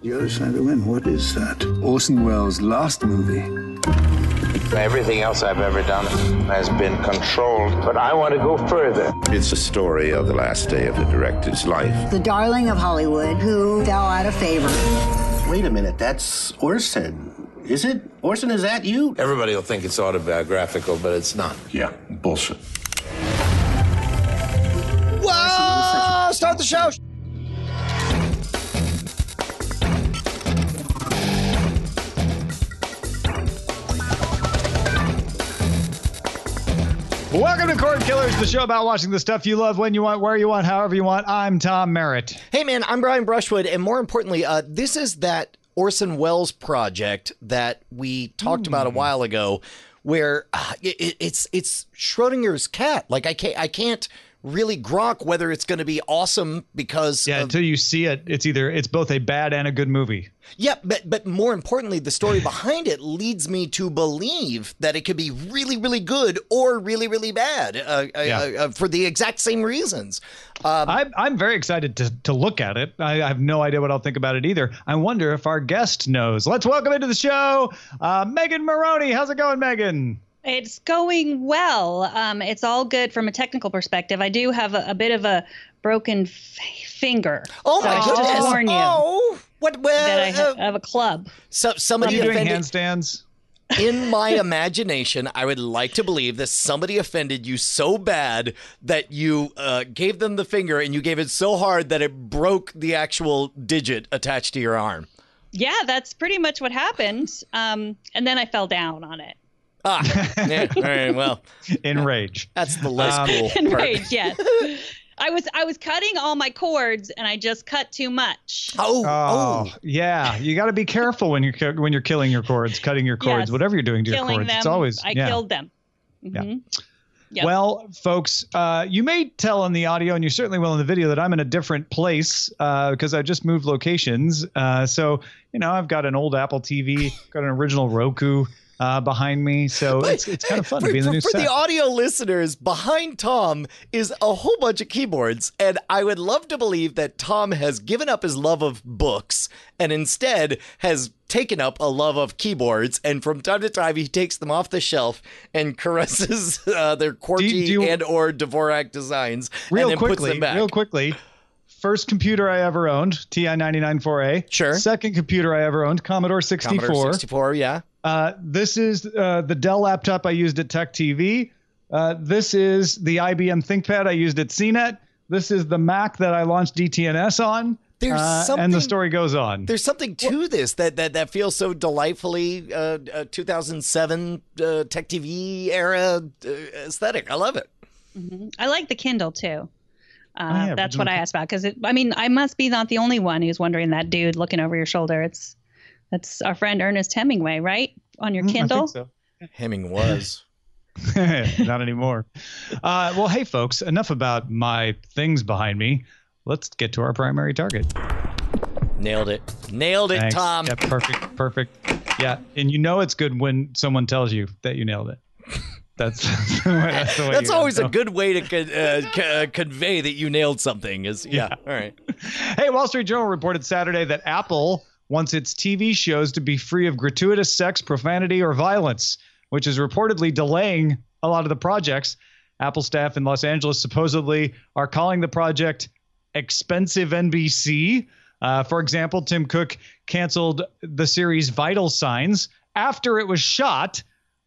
The other side of the wind, what is that? Orson Welles' last movie. Everything else I've ever done has been controlled, but I want to go further. It's a story of the last day of the director's life. The darling of Hollywood who fell out of favor. Wait a minute, that's Orson. Is it? Orson, is that you? Everybody will think it's autobiographical, but it's not. Yeah, bullshit. Whoa! Start the show. Welcome to Cord Killers, the show about watching the stuff you love when you want, where you want, however you want. I'm Tom Merritt. Hey, man, I'm Brian Brushwood, and more importantly, uh, this is that Orson Welles project that we talked about a while ago, where uh, it, it's it's Schrodinger's cat. Like I can't I can't really grok whether it's going to be awesome because Yeah, of- until you see it, it's either it's both a bad and a good movie. yeah, but but more importantly, the story behind it leads me to believe that it could be really really good or really really bad uh, uh, Yeah. uh, uh, for the exact same reasons. Um, I'm I'm very excited to to look at it. I, I have no idea what I'll think about it either. I wonder if our guest knows. Let's welcome into the show, uh, Megan Morrone. How's it going, Megan? It's going well. Um, it's all good from a technical perspective. I do have a, a bit of a broken f- finger. oh so my I goodness! just warn you Oh, what? Well, that I ha- uh, have a club. so, somebody doing offended. handstands? in my imagination, I would like to believe that somebody offended you so bad that you uh, gave them the finger and you gave it so hard that it broke the actual digit attached to your arm. Yeah, that's pretty much what happened. Um, and then I fell down on it. Ah, yeah, all right. Well, In rage. that's the less Um, cool In part. rage, yes. I was I was cutting all my cords and I just cut too much. Oh, Oh, oh, yeah. You got to be careful when you're when you're killing your cords, cutting your cords, Yes. whatever you're doing to your cords. them. It's always I yeah. killed them. Mhm. Yep. Well, folks, uh, you may tell on the audio, and you certainly will in the video, that I'm in a different place uh, because I just moved locations. Uh, so, you know, I've got an old Apple TV, got an original Roku uh, behind me. So it's, it's kind of fun for, to be in the new for set. the audio listeners, behind Tom is a whole bunch of keyboards, and I would love to believe that Tom has given up his love of books and instead has taken up a love of keyboards. And from time to time, he takes them off the shelf and caresses uh, their QWERTY you- and or Dvorak designs, real and then puts quickly, them back. real quickly. First computer I ever owned, TI 994A. Sure. Second computer I ever owned, Commodore 64. Commodore 64, yeah. Uh, this is uh, the Dell laptop I used at Tech TV. Uh, this is the IBM ThinkPad I used at CNET. This is the Mac that I launched DTNS on. There's Uh, and the story goes on. There's something to this that, that that feels so delightfully uh, uh, 2007 uh, Tech TV era uh, aesthetic. I love it. I like the Kindle too. Uh, Oh, yeah, that's what I asked about because I mean I must be not the only one who's wondering that dude looking over your shoulder. It's that's our friend Ernest Hemingway, right? On your Mm, I Kindle. think so. Hemming was. Not anymore. Uh, well, hey, folks, enough about my things behind me. Let's get to our primary target. Nailed it. Nailed it, Thanks. Tom. Yeah, perfect, perfect. Yeah, and you know it's good when someone tells you that you nailed it. That's that's, the way, that's, the way That's you always a good way to con- uh, c- uh, convey that you nailed something. Is yeah. All right. Hey, Wall Street Journal reported Saturday that Apple wants its TV shows to be free of gratuitous sex, profanity, or violence, which is reportedly delaying a lot of the projects. Apple staff in Los Angeles supposedly are calling the project expensive NBC. Uh, for example, Tim Cook canceled the series Vital Signs after it was shot.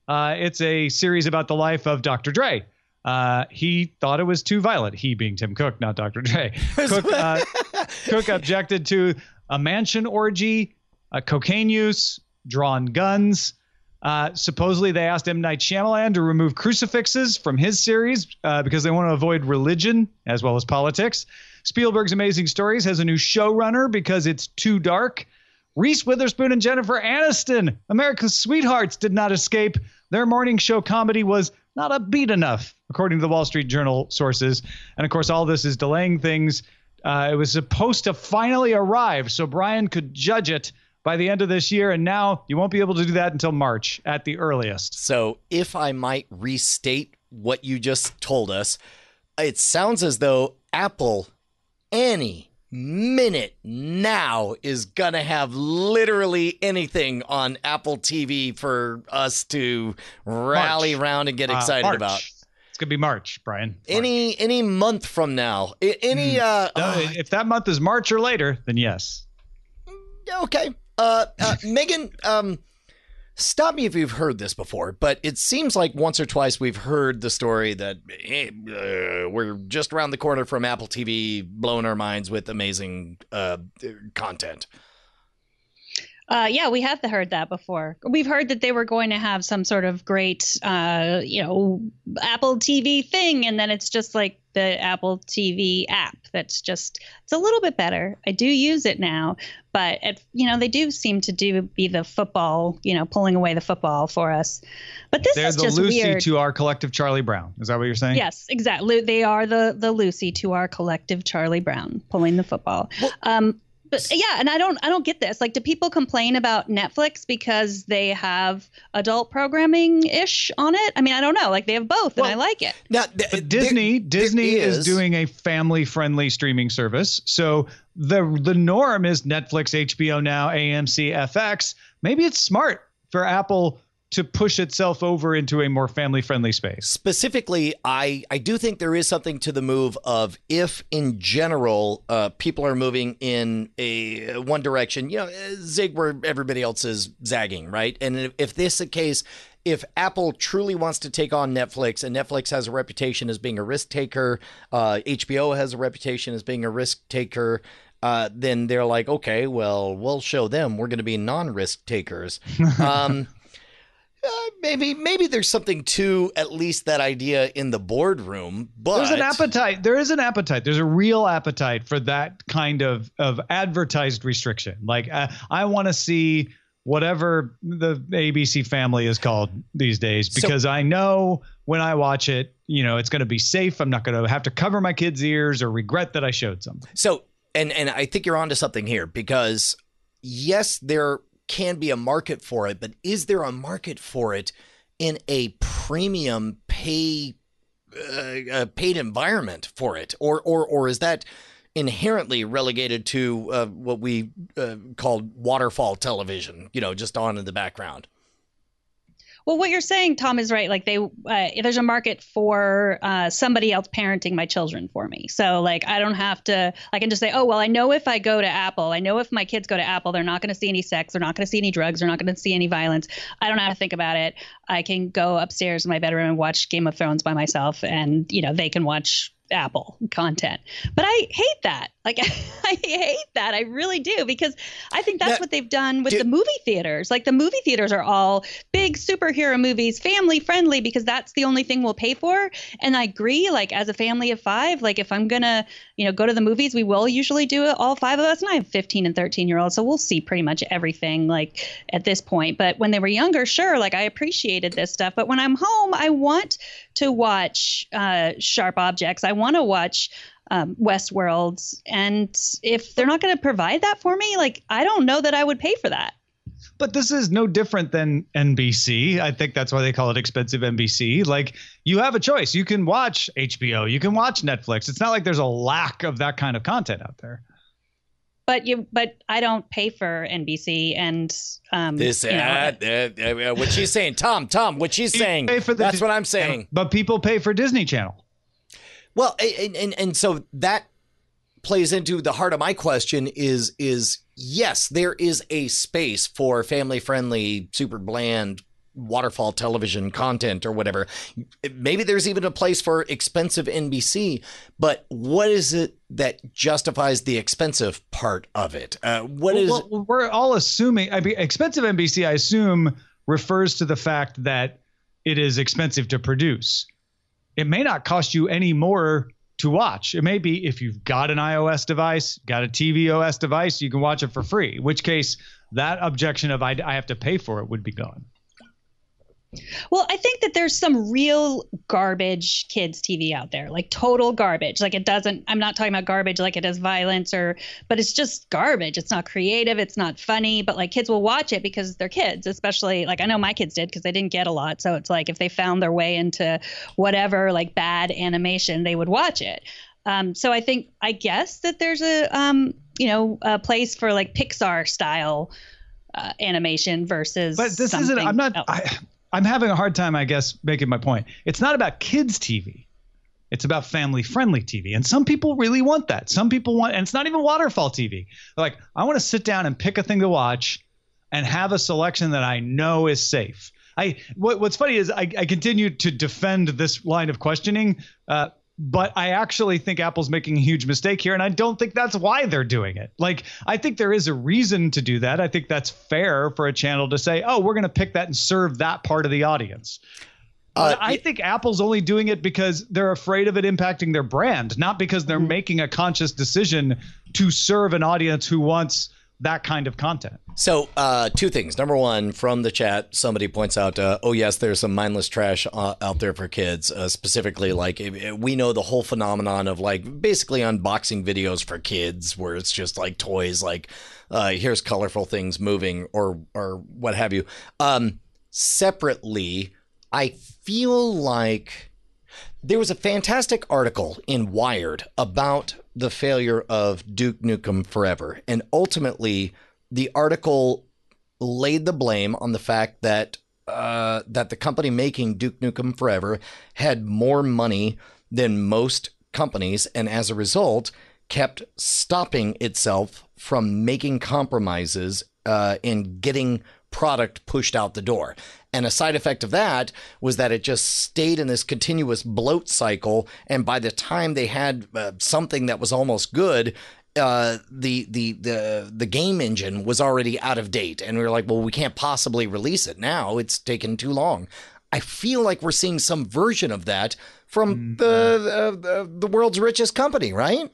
Uh, it's a series about the life of Dr. Dre. Uh, he thought it was too violent. He being Tim Cook, not Dr. Dre. Cook, uh, Cook objected to a mansion orgy, a cocaine use, drawn guns. Uh, supposedly, they asked M. Night Shyamalan to remove crucifixes from his series uh, because they want to avoid religion as well as politics. Spielberg's Amazing Stories has a new showrunner because it's too dark. Reese Witherspoon and Jennifer Aniston, America's sweethearts, did not escape. Their morning show comedy was not upbeat enough, according to the Wall Street Journal sources. And of course, all this is delaying things. Uh, it was supposed to finally arrive so Brian could judge it by the end of this year. And now you won't be able to do that until March at the earliest. So, if I might restate what you just told us, it sounds as though Apple, any minute now is going to have literally anything on Apple TV for us to rally March. around and get Uh, excited March. about. Gonna be March, Brian. March. Any any month from now, any uh, Uh, oh, if that month is March or later, then yes. okay. Uh, uh Megan, um, stop me if you've heard this before, but it seems like once or twice we've heard the story that hey, uh, we're just around the corner from Apple TV, blowing our minds with amazing uh, content. Uh, yeah, we have heard that before. We've heard that they were going to have some sort of great, uh, you know, Apple TV thing, and then it's just like the Apple TV app. That's just it's a little bit better. I do use it now, but it, you know, they do seem to do be the football, you know, pulling away the football for us. But this They're is the just Lucy weird. to our collective Charlie Brown. Is that what you're saying? Yes, exactly. They are the the Lucy to our collective Charlie Brown pulling the football. um, but yeah, and I don't I don't get this. Like, do people complain about Netflix because they have adult programming ish on it? I mean, I don't know. Like, they have both, and I like it. Now, th- But Disney there- Disney there is, doing a family friendly streaming service. So the the norm is Netflix, HBO now, AMC, FX. Maybe it's smart for Apple to push itself over into a more family friendly space. specifically i i do think there is something to the move of if in general uh, people are moving in a one direction you know zig where everybody else is zagging right and if, if this is the case if Apple truly wants to take on Netflix, and Netflix has a reputation as being a risk taker, uh, HBO has a reputation as being a risk taker, uh, then they're like, okay, well, we'll show them we're going to be non-risk takers. Um, uh, maybe maybe there's something to at least that idea in the boardroom, but There's an appetite. There is an appetite. There's a real appetite for that kind of of advertised restriction. Like uh, I want to see whatever the ABC family is called these days So- because I know when I watch it, you know, it's going to be safe. I'm not going to have to cover my kids' ears or regret that I showed something. So, and and I think you're onto something here because yes, there can be a market for it, but is there a market for it in a premium pay uh, paid environment for it, or or or is that inherently relegated to uh, what we uh, called waterfall television? You know, just on in the background. Well, what you're saying, Tom, is right. Like they, uh, there's a market for uh, somebody else parenting my children for me. So like I don't have to. I can just say, oh well, I know if I go to Apple, I know if my kids go to Apple, they're not going to see any sex, they're not going to see any drugs, they're not going to see any violence. I don't have to think about it. I can go upstairs in my bedroom and watch Game of Thrones by myself, and you know they can watch Apple content. But I hate that. Like I hate that. I really do because I think that's Now, what they've done with do- the movie theaters. Like the movie theaters are all big superhero movies, family friendly because that's the only thing we'll pay for. And I agree like as a family of 5, like if I'm going to, you know, go to the movies, we will usually do it all five of us and I have 15 and 13 year olds, so we'll see pretty much everything like at this point. But when they were younger, sure, like I appreciated this stuff, but when I'm home, I want to watch uh, sharp objects. I want to watch um, Westworld. And if they're not going to provide that for me, like, I don't know that I would pay for that. But this is no different than NBC. I think that's why they call it expensive NBC. Like you have a choice. You can watch HBO, you can watch Netflix. It's not like there's a lack of that kind of content out there. But you, but I don't pay for NBC and um, This, you know, uh, uh, uh, what she's saying, Tom, Tom, what she's You saying. pay for the That's Disney what I'm saying. But people pay for Disney Channel. Well, and, and and so that plays into the heart of my question is is yes, there is a space for family friendly, super bland waterfall television content or whatever. Maybe there's even a place for expensive NBC, but what is it that justifies the expensive part of it? Uh, what is well, well, we're all assuming I mean, expensive NBC, I assume, refers to the fact that it is expensive to produce. It may not cost you any more to watch. It may be if you've got an iOS device, got a tvOS device, you can watch it for free. In which case, that objection of I, I have to pay for it would be gone. Well, I think that there's some real garbage kids TV out there, like total garbage. Like it doesn't. I'm not talking about garbage like it has violence or, but it's just garbage. It's not creative. It's not funny. But like kids will watch it because they're kids. Especially like I know my kids did because they didn't get a lot. So it's like if they found their way into whatever like bad animation, they would watch it. Um, so I think I guess that there's a um, you know a place for like Pixar style uh, animation versus. But this isn't. I'm not. I, I'm having a hard time, I guess, making my point. It's not about kids' TV. It's about family friendly TV. And some people really want that. Some people want, and it's not even waterfall TV. They're like, I want to sit down and pick a thing to watch and have a selection that I know is safe. I what, what's funny is I, I continue to defend this line of questioning, uh, but I actually think Apple's making a huge mistake here, and I don't think that's why they're doing it. Like I think there is a reason to do that. I think that's fair for a channel to say, "Oh, we're going to pick that and serve that part of the audience." But uh, I think Apple's only doing it because they're afraid of it impacting their brand, not because they're mm-hmm. making a conscious decision to serve an audience who wants that kind of content. So, uh, two things. Number one, from the chat, somebody points out, uh, oh, yes, there's some mindless trash uh, out there for kids. Uh, specifically, like, we know the whole phenomenon of, like, basically unboxing videos for kids where it's just like toys, like, uh, here's colorful things moving or, or what have you. Um, separately, I feel like there was a fantastic article in Wired about the failure of Duke Nukem Forever. And ultimately, the article laid the blame on the fact that uh, that the company making Duke Nukem Forever had more money than most companies, and as a result, kept stopping itself from making compromises uh, in getting product pushed out the door. And a side effect of that was that it just stayed in this continuous bloat cycle. And by the time they had uh, something that was almost good, uh, the the the the game engine was already out of date, and we were like, well, we can't possibly release it now. It's taken too long. I feel like we're seeing some version of that from mm-hmm. the, the the world's richest company, right?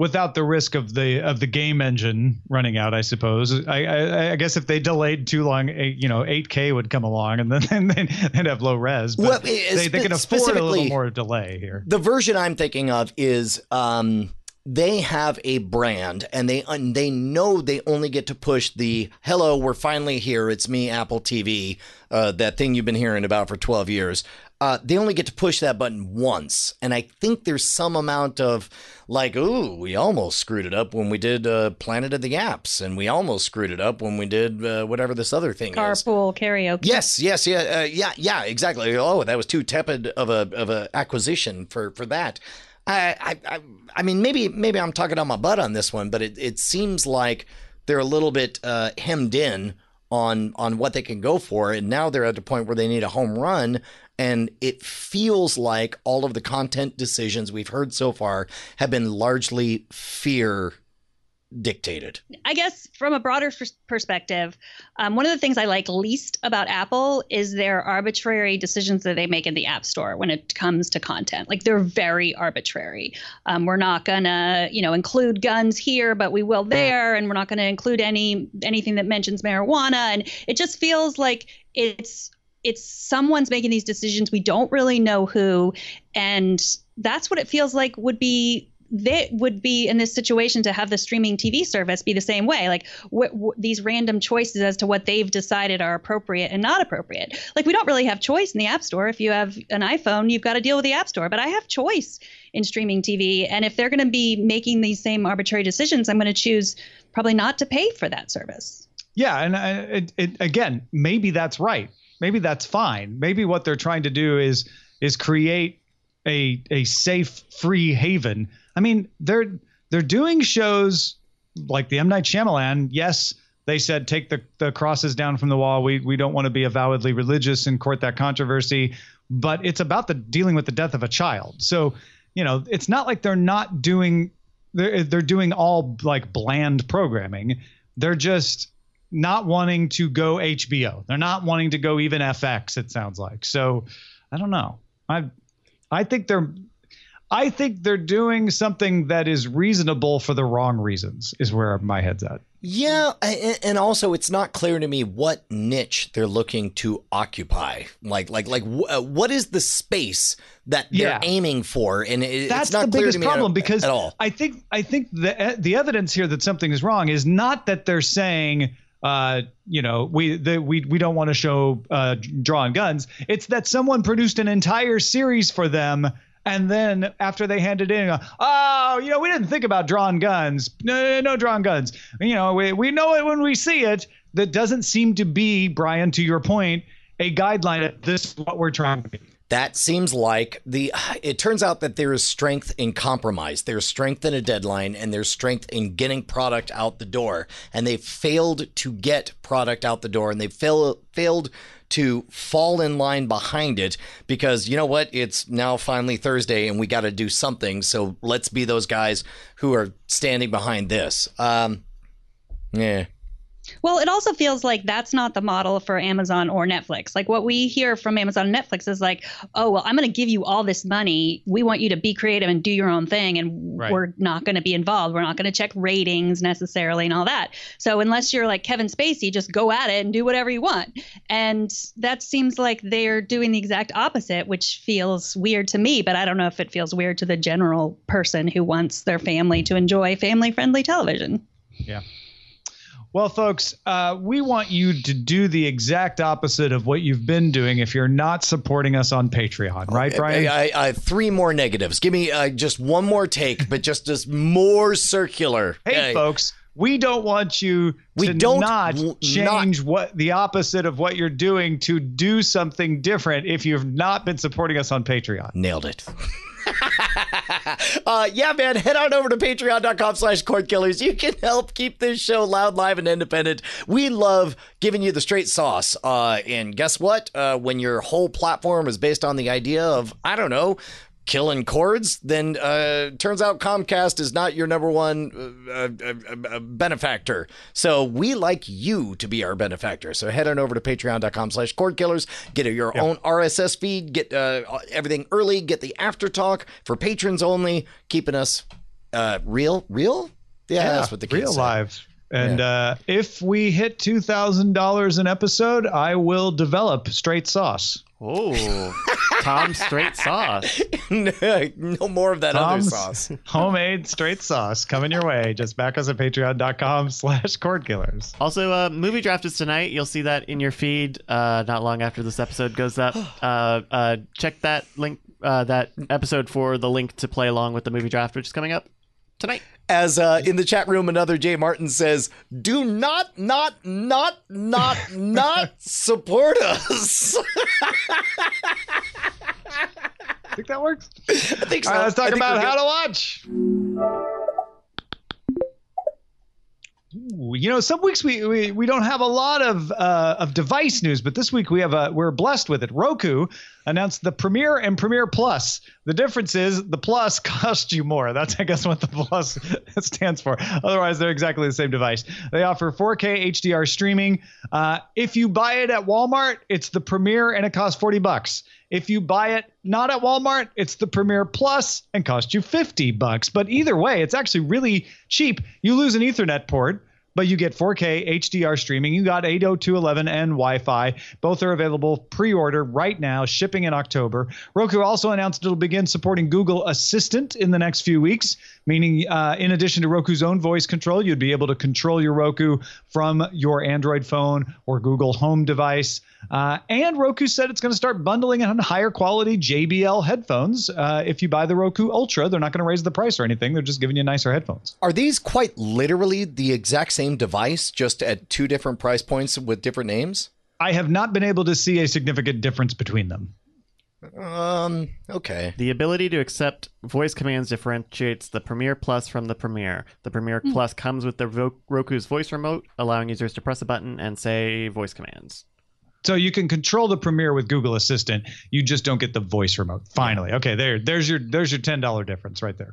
Without the risk of the of the game engine running out. I suppose. I I, I guess if they delayed too long, you know, 8K would come along, and then they'd, they'd have low res. But well, they, they can afford a little more delay here. The version I'm thinking of is. Um, they have a brand and they and they know they only get to push the hello we're finally here it's me apple tv uh, that thing you've been hearing about for 12 years uh, they only get to push that button once. And I think there's some amount of like, ooh, we almost screwed it up when we did uh, Planet of the Apps, and we almost screwed it up when we did uh, whatever this other thing Carpool is. Carpool karaoke. Yes, yes, yeah, uh, yeah, yeah, exactly. Oh, that was too tepid of a of a acquisition for for that. I, I, I mean, maybe maybe I'm talking on my butt on this one, but it, it seems like they're a little bit uh, hemmed in on on what they can go for, and now they're at the point where they need a home run, and it feels like all of the content decisions we've heard so far have been largely fear dictated. I guess from a broader perspective, um, one of the things I like least about Apple is their arbitrary decisions that they make in the App Store when it comes to content. Like they're very arbitrary. Um, we're not gonna, you know, include guns here, but we will there, and we're not gonna include any anything that mentions marijuana. And it just feels like it's it's someone's making these decisions. We don't really know who, and that's what it feels like would be they would be in this situation to have the streaming TV service be the same way. Like wh- wh- these random choices as to what they've decided are appropriate and not appropriate. Like we don't really have choice in the App Store. If you have an iPhone, you've got to deal with the App Store. But I have choice in streaming TV, and if they're going to be making these same arbitrary decisions, I'm going to choose probably not to pay for that service. Yeah, and I, it, it, again, maybe that's right maybe that's fine. Maybe what they're trying to do is is create a a safe, free haven. I mean, they're they're doing shows like the M Night Shyamalan. Yes, they said take the the crosses down from the wall. We we don't want to be avowedly religious and court that controversy, but it's about the dealing with the death of a child. So you know, it's not like they're not doing they're they're doing all like bland programming. They're just not wanting to go HBO. They're not wanting to go even FX. It sounds like. So I don't know. I I think they're I think they're doing something that is reasonable for the wrong reasons. Is where my head's at. Yeah, and also it's not clear to me what niche they're looking to occupy. Like, like, like, uh, what is the space that they're yeah. aiming for? And that's it's not the biggest problem at, because at all. I think I think the the evidence here that something is wrong is not that they're saying uh, you know, we the, we we don't want to show uh, drawing guns. It's that someone produced an entire series for them And then after they hand it in, oh, you know, we didn't think about drawn guns. No, no, no drawn guns. You know, we, we know it when we see it. That doesn't seem to be, Brian, to your point, a guideline. This is what we're trying to be. That seems like the. It turns out that there is strength in compromise. There's strength in a deadline, and there's strength in getting product out the door. And they failed to get product out the door, and they fail, failed to fall in line behind it because you know what? It's now finally Thursday, and we got to do something. So let's be those guys who are standing behind this. Um, yeah. Well, it also feels like that's not the model for Amazon or Netflix. Like what we hear from Amazon and Netflix is like, oh, well, I'm going to give you all this money. We want you to be creative and do your own thing. And Right. we're not going to be involved. We're not going to check ratings necessarily and all that. So unless you're like Kevin Spacey, just go at it and do whatever you want. And that seems like they're doing the exact opposite, which feels weird to me. But I don't know if it feels weird to the general person who wants their family to enjoy family friendly television. Yeah. Well, folks, uh, we want you to do the exact opposite of what you've been doing if you're not supporting us on Patreon, right, Brian? I, I, I three more negatives. Give me uh, just one more take, but just as more circular. hey, folks, we don't want you We to don't not change what the opposite of what you're doing to do something different if you've not been supporting us on Patreon. Nailed it. uh, yeah, man, head on over to patreon.com slash cord killers. You can help keep this show loud, live, and independent. We love giving you the straight sauce. Uh, and guess what? Uh, when your whole platform is based on the idea of, I don't know, killing cords, then uh, turns out Comcast is not your number one uh, uh, uh, benefactor. So we like you to be our benefactor. So head on over to patreon.com slash cord killers, get your own RSS feed, get uh, everything early, get the after talk for patrons only, keeping us uh, real, real. Yeah, that's what the kids real say. live. And uh, if we hit two thousand dollars an episode, I will develop straight sauce. Oh, Tom straight sauce. no more of that Tom's other sauce. homemade straight sauce coming your way. Just back us at patreon.com slash cord killers. Also, uh, movie draft is tonight. You'll see that in your feed uh, not long after this episode goes up. Uh, uh, check that link, uh, that episode for the link to play along with the movie draft, which is coming up tonight. As uh, in the chat room, another Jay Martin says, "Do not, not, not, not, not support us." I think that works. I think so. All right, let's talk think about how to watch. You know, some weeks we, we we don't have a lot of uh, of device news, but this week we have a we're blessed with it. Roku announced the Premiere and Premiere Plus. The difference is the Plus costs you more. That's I guess what the Plus stands for. Otherwise, they're exactly the same device. They offer 4K HDR streaming. Uh, if you buy it at Walmart, it's the Premiere and it costs 40 bucks. If you buy it not at Walmart, it's the Premiere Plus and costs you 50 bucks. But either way, it's actually really cheap. You lose an Ethernet port, but you get 4K HDR streaming. You got 802.11 and Wi-Fi. Both are available pre-order right now, shipping in October. Roku also announced it'll begin supporting Google Assistant in the next few weeks, meaning uh, in addition to Roku's own voice control, you'd be able to control your Roku from your Android phone or Google Home device. Uh, and Roku said it's going to start bundling in higher quality JBL headphones. Uh, if you buy the Roku Ultra, they're not going to raise the price or anything. They're just giving you nicer headphones. Are these quite literally the exact same device, just at two different price points with different names? I have not been able to see a significant difference between them. Um. Okay. The ability to accept voice commands differentiates the Premiere Plus from the Premiere. The Premiere Plus comes with the Ro- Roku's voice remote, allowing users to press a button and say voice commands. So you can control the Premiere with Google Assistant. You just don't get the voice remote. Finally, okay, there, there's your, there's your ten dollar difference right there.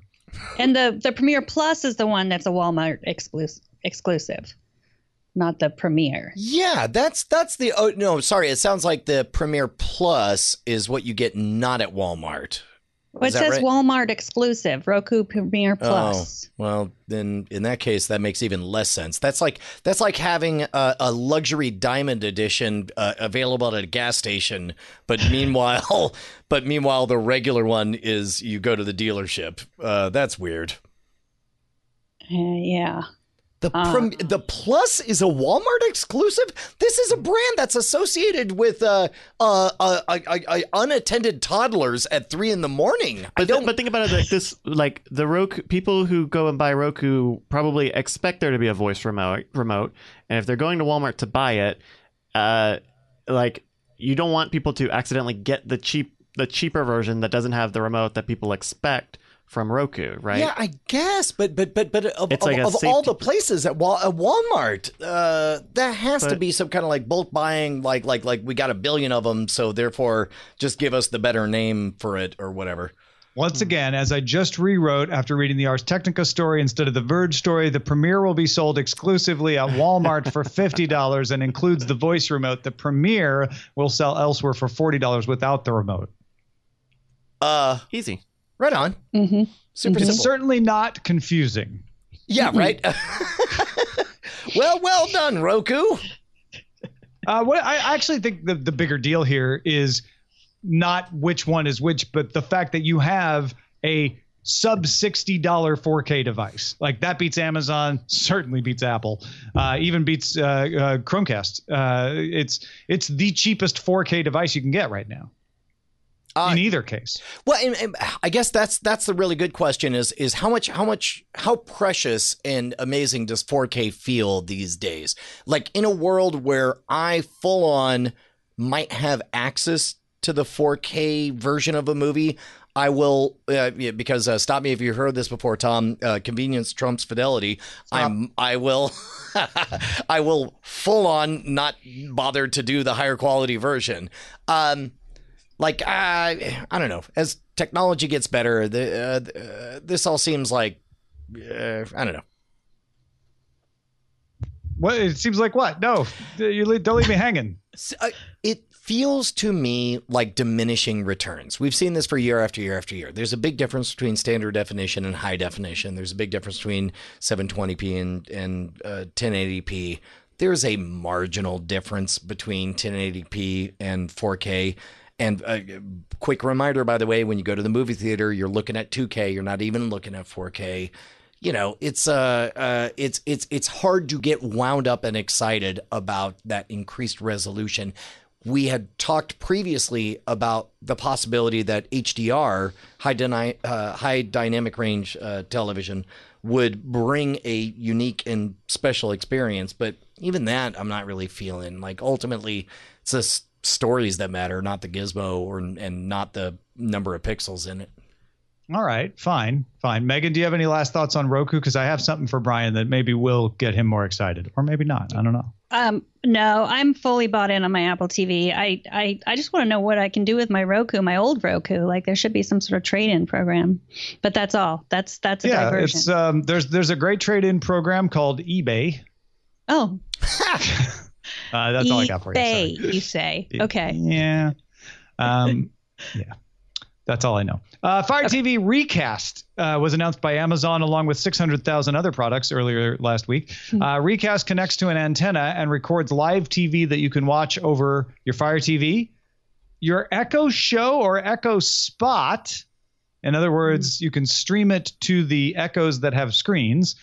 And the the Premiere Plus is the one that's a Walmart exclusive, exclusive, not the Premiere. Yeah, that's that's the. Oh no, sorry. It sounds like the Premiere Plus is what you get not at Walmart. Well, it says right? Walmart exclusive, Roku Premiere Plus. Oh, well, then in that case, that makes even less sense. That's like that's like having a, a luxury diamond edition uh, available at a gas station, but meanwhile, but meanwhile, the regular one is you go to the dealership. Uh, that's weird. Uh, yeah. The prim- the plus is a Walmart exclusive. This is a brand that's associated with uh, uh, uh, uh, uh, uh, unattended toddlers at three in the morning. But, don't. th- but think about it like this: like the Roku people who go and buy Roku probably expect there to be a voice remote. Remote, and if they're going to Walmart to buy it, uh, like you don't want people to accidentally get the cheap, the cheaper version that doesn't have the remote that people expect from Roku, right? Yeah, I guess, but but but but of, It's of, like a of all the places at, Wal- at Walmart, uh, there has to be some kind of like bulk buying, like like like we got a billion of them, so therefore just give us the better name for it or whatever. Once again, as I just rewrote after reading the Ars Technica story instead of the Verge story, the premiere will be sold exclusively at Walmart for $50 and includes the voice remote. The premiere will sell elsewhere for $40 without the remote. Uh, Easy. Right on. Mm-hmm. Super It's simple. certainly not confusing. yeah, right. well, well done, Roku. Uh, what I actually think the, the bigger deal here is not which one is which, but the fact that you have a sub $60 4K device. Like that beats Amazon, certainly beats Apple, uh, even beats uh, uh, Chromecast. Uh, it's it's the cheapest 4K device you can get right now. Uh, in either case. Well, and, and I guess that's that's the really good question is is how much how much how precious and amazing does 4K feel these days? Like in a world where I full on might have access to the 4K version of a movie, I will uh, because uh, stop me if you heard this before, Tom. Uh, convenience trumps fidelity. I'm I will I will full on not bother to do the higher quality version. Um, like uh, I don't know. As technology gets better, the uh, uh, this all seems like uh, I don't know. What it seems like what? No, you don't leave me hanging. Uh, It feels to me like diminishing returns. We've seen this for year after year after year. There's a big difference between standard definition and high definition. There's a big difference between 720p and and uh, 1080p. There's a marginal difference between 1080p and 4K. And a quick reminder, by the way, when you go to the movie theater, you're looking at 2K. You're not even looking at 4K you know it's uh, uh it's it's it's hard to get wound up and excited about that increased resolution. We had talked previously about the possibility that HDR high dyna- uh, high dynamic range uh, television would bring a unique and special experience. But even that I'm not really feeling. Like ultimately it's the s- stories that matter not the gizmo or and not the number of pixels in it All right, fine, fine. Megan, do you have any last thoughts on Roku? Because I have something for Brian that maybe will get him more excited, or maybe not. I don't know. Um, no, I'm fully bought in on my Apple TV. I, I, I just want to know what I can do with my Roku, my old Roku. Like there should be some sort of trade-in program, but that's all. That's that's a yeah, diversion. it's um, there's there's a great trade-in program called eBay. oh, Uh, that's all I got for you. sorry. you say? Okay. Yeah. Um, yeah. That's all I know. Uh, Fire TV Recast uh, was announced by Amazon along with 600,000 other products earlier last week. Uh, Recast connects to an antenna and records live TV that you can watch over your Fire TV, your Echo Show or Echo Spot. In other words, you can stream it to the Echoes that have screens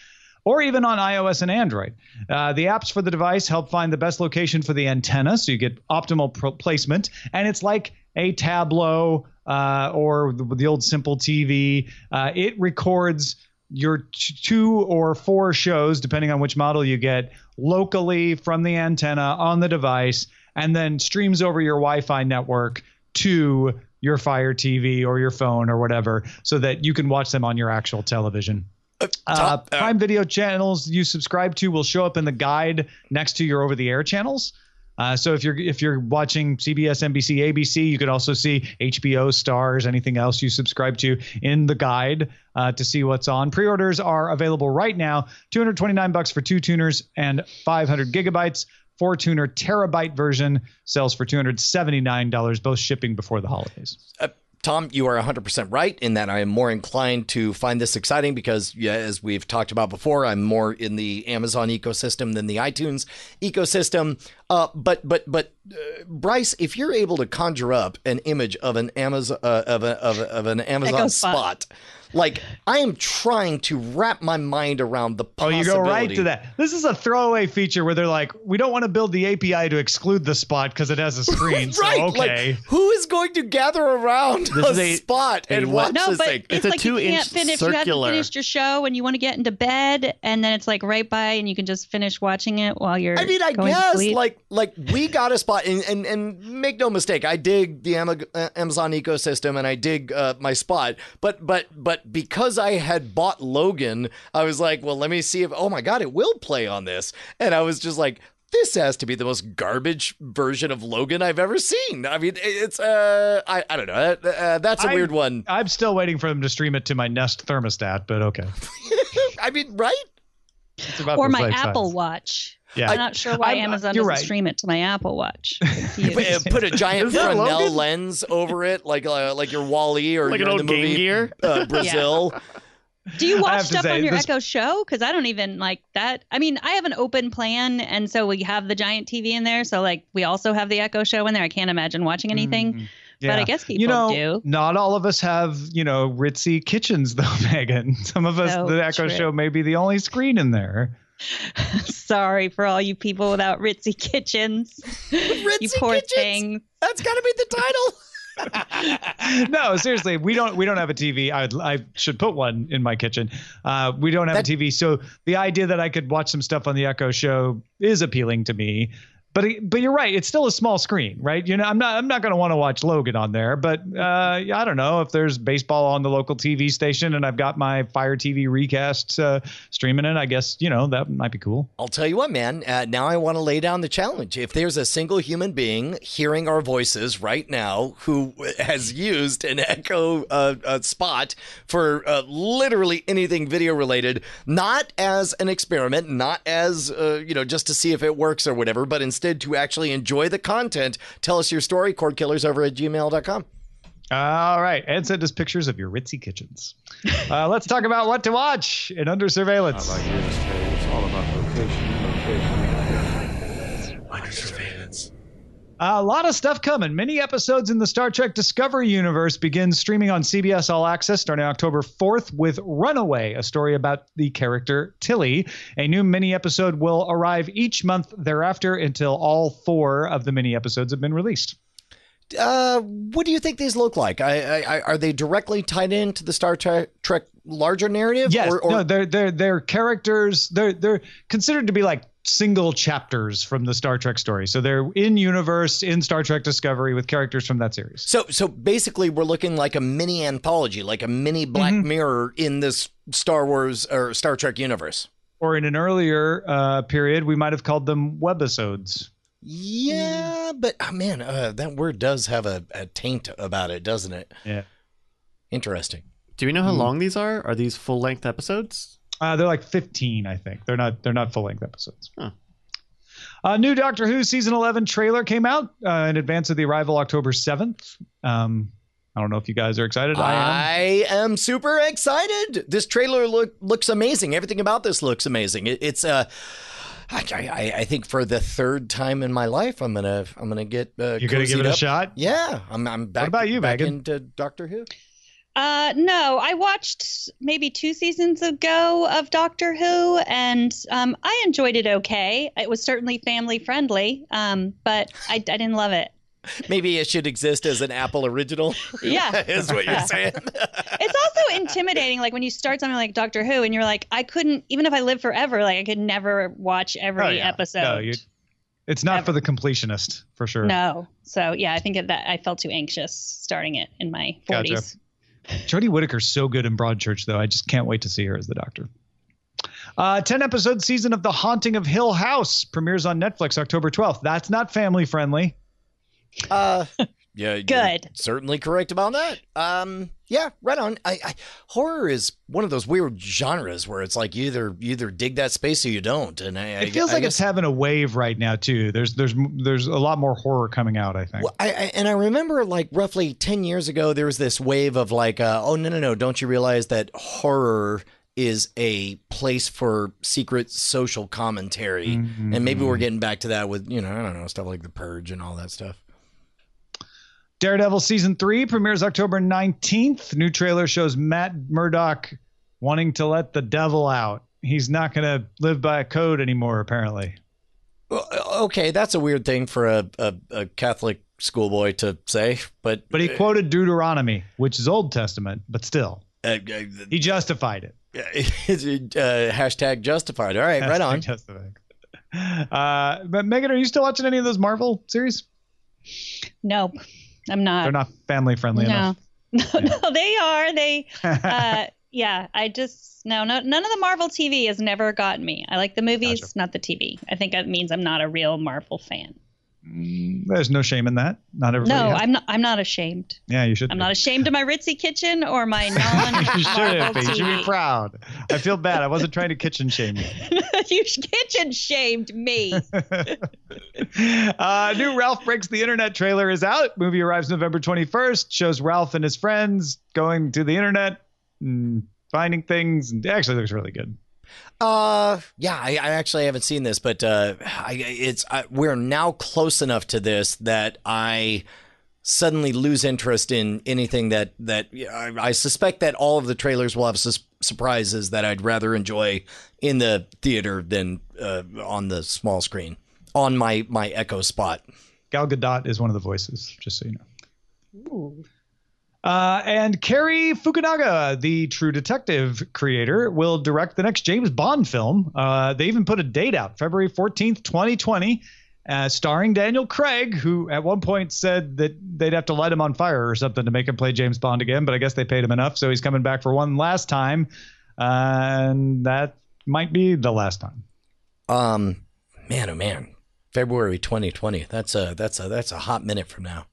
or even on iOS and Android. Uh, the apps for the device help find the best location for the antenna, so you get optimal pro- placement. And it's like a Tablo uh, or the, the old Simple TV. Uh, it records your t- two or four shows, depending on which model you get, locally from the antenna on the device, and then streams over your Wi-Fi network to your Fire TV or your phone or whatever, so that you can watch them on your actual television. Uh, Top- uh, Prime Video channels you subscribe to will show up in the guide next to your over-the-air channels. Uh, so if you're if you're watching CBS, NBC, ABC, you could also see HBO, Starz, anything else you subscribe to in the guide uh, to see what's on. Pre-orders are available right now. 229 bucks for two tuners and 500 gigabytes. Four tuner terabyte version sells for $279, both shipping before the holidays. Uh, Tom, you are 100% right in that I am more inclined to find this exciting because, yeah, as we've talked about before, I'm more in the Amazon ecosystem than the iTunes ecosystem. Uh, but, but, but, uh, Bryce, if you're able to conjure up an image of an Amazon uh, of, a, of, a, of an Amazon spot. Spot. Like I am trying to wrap my mind around the Oh, possibility. you go right to that. This is a throwaway feature where they're like, we don't want to build the API to exclude the spot because it has a screen. so, right. okay. Like, who is going to gather around This a, is a- spot a and what- watch No, this but thing? it's, It's a like you can't two-inch finish. You haven't finished your show and you want to get into bed, and then it's like right by, and you can just finish watching it while you're. I mean, I going guess like like we got a spot, and and, and make no mistake, I dig the Amazon ecosystem, and I dig uh, my spot. But but but because I had bought Logan, I was like, well, let me see if oh my god, it will play on this, and I was just like. This has to be the most garbage version of Logan I've ever seen. I mean, it's uh, I, I don't know. Uh, uh, that's a I- weird one. I'm still waiting for them to stream it to my Nest thermostat, but okay. I mean, right? It's about or my same size. Apple Watch. Yeah. I'm not sure why I'm- Amazon you're doesn't right. stream it to my Apple Watch. Put, uh, put a giant Is Fresnel lens over it, like uh, like your Wally or Like you're an in old the Game movie, Gear? uh, Brazil. Do you watch stuff say, on your this- Echo Show? Because I don't even like that. I mean, I have an open plan, and so we have the giant TV in there. So like, we also have the Echo Show in there. I can't imagine watching anything. Yeah, But I guess people you know, do. Not all of us have, you know, ritzy kitchens though, Megan. Some of us, So the Echo true. Show may be the only screen in there. Sorry for all you people without ritzy kitchens. you poor kitchens? thing. That's got to be the title. no, seriously, we don't we don't have a TV. I I should put one in my kitchen. Uh, we don't have That- a TV, so the idea that I could watch some stuff on the Echo Show is appealing to me. But but you're right, it's still a small screen, right? You know, I'm not I'm not going to want to watch Logan on there, but uh, I don't know if there's baseball on the local TV station and I've got my Fire TV recast uh, streaming it. I guess you know that might be cool. I'll tell you what, man. Uh, now I want to lay down the challenge. If there's a single human being hearing our voices right now who has used an Echo uh, uh, spot for uh, literally anything video related, not as an experiment, not as you know just to see if it works or whatever, but instead to actually enjoy the content, tell us your story. Cordkillers over at gmail.com. All right, and send us pictures of your ritzy kitchens. Uh, let's talk about what to watch in Under Surveillance. It's all about location, A lot of stuff coming. Many episodes in the Star Trek Discovery universe begin streaming on CBS All Access starting October 4th with Runaway, a story about the character Tilly. A new mini episode will arrive each month thereafter until all four of the mini episodes have been released. Uh, what do you think these look like? I, I, I, are they directly tied into the Star Trek, Trek larger narrative? Yes, or, or- no, they're they're they're characters. They're they're considered to be like single chapters from the Star Trek story. So they're in universe in Star Trek Discovery with characters from that series. So, so basically, we're looking like a mini anthology, like a mini Black Mm-hmm. Mirror in this Star Wars or Star Trek universe. Or in an earlier uh, period, we might have called them webisodes. Yeah, but oh, man, uh, that word does have a, a taint about it, doesn't it? Yeah. Interesting. Do we know how long these are? Are these full length episodes? Uh, they're like 15, I think. They're not they're not full length episodes. Huh. Uh, new Doctor Who season 11 trailer came out uh, in advance of the arrival October 7th. Um, I don't know if you guys are excited. I am. I am super excited. This trailer look looks amazing. Everything about this looks amazing. It, it's uh, I, I, I think for the third time in my life, I'm gonna I'm gonna get uh, You're gonna give it a shot. Yeah, I'm I'm back. about you, back Megan? into Doctor Who. Uh, no, I watched maybe two seasons ago of Doctor Who, and um, I enjoyed it okay. It was certainly family friendly, um, but I, I didn't love it. Maybe it should exist as an Apple original. Yeah. is what you're saying. It's also intimidating, like when you start something like Doctor Who, and you're like, I couldn't, even if I lived forever, like I could never watch every Oh, yeah. episode. No, it's not for the completionist, for sure. No. So yeah, I think that I felt too anxious starting it in my 40s. Gotcha. Jodie Whittaker's so good in Broadchurch, though. I just can't wait to see her as the Doctor. Uh, 10 episode season of The Haunting of Hill House premieres on Netflix October 12th. That's not family friendly. Uh, yeah, you're Good. certainly correct about that. Um, yeah, right on. I, I horror is one of those weird genres where it's like you either you either dig that space or you don't, and I, It feels I like guess- it's having a wave right now too. There's there's there's a lot more horror coming out. I think. Well, I, I, and I remember like roughly 10 years ago, there was this wave of like, uh, oh, no, no, no. Don't you realize that horror is a place for secret social commentary? And maybe we're getting back to that with, you know, I don't know, stuff like The Purge and all that stuff. Daredevil season three premieres October 19th. New trailer shows Matt Murdock wanting to let the devil out. He's not going to live by a code anymore, apparently. Okay, that's a weird thing for a, a, a Catholic schoolboy to say, but But he quoted Deuteronomy, which is Old Testament, but still, uh, he justified it. uh, hashtag justified. All right, right on. Justified. Uh, but Megan, are you still watching any of those Marvel series? Nope, I'm not. They're not family friendly no. enough. No, no, they are. They, uh, yeah. I just no, no. None of the Marvel TV has never gotten me. I like the movies, Gotcha. not the TV. I think that means I'm not a real Marvel fan. Mm, There's no shame in that. Not everybody. No, has- I'm not. I'm not ashamed. Yeah, you should. I'm be. not ashamed of my ritzy kitchen or my you non-Marvel should be. You should be proud. I feel bad. I wasn't trying to kitchen shame you. you kitchen shamed me. uh, new Ralph Breaks the Internet trailer is out. Movie arrives November 21st. Shows Ralph and his friends going to the internet and finding things. And it actually looks really good. Uh, yeah, I, I actually haven't seen this, but uh, I, it's I, we're now close enough to this that I suddenly lose interest in anything that that I, I suspect that all of the trailers will have sus- surprises that I'd rather enjoy in the theater than uh, on the small screen on my my Echo spot. Gal Gadot is one of the voices, just so you know. Uh, and Cary Fukunaga, the True Detective creator, will direct the next James Bond film. Uh, they even put a date out, February 14th, 2020, uh, starring Daniel Craig, who at one point said that they'd have to light him on fire or something to make him play James Bond again, but I guess they paid him enough, so he's coming back for one last time. and that might be the last time. Um, man, oh man, February 2020. That's a that's a that's a hot minute from now.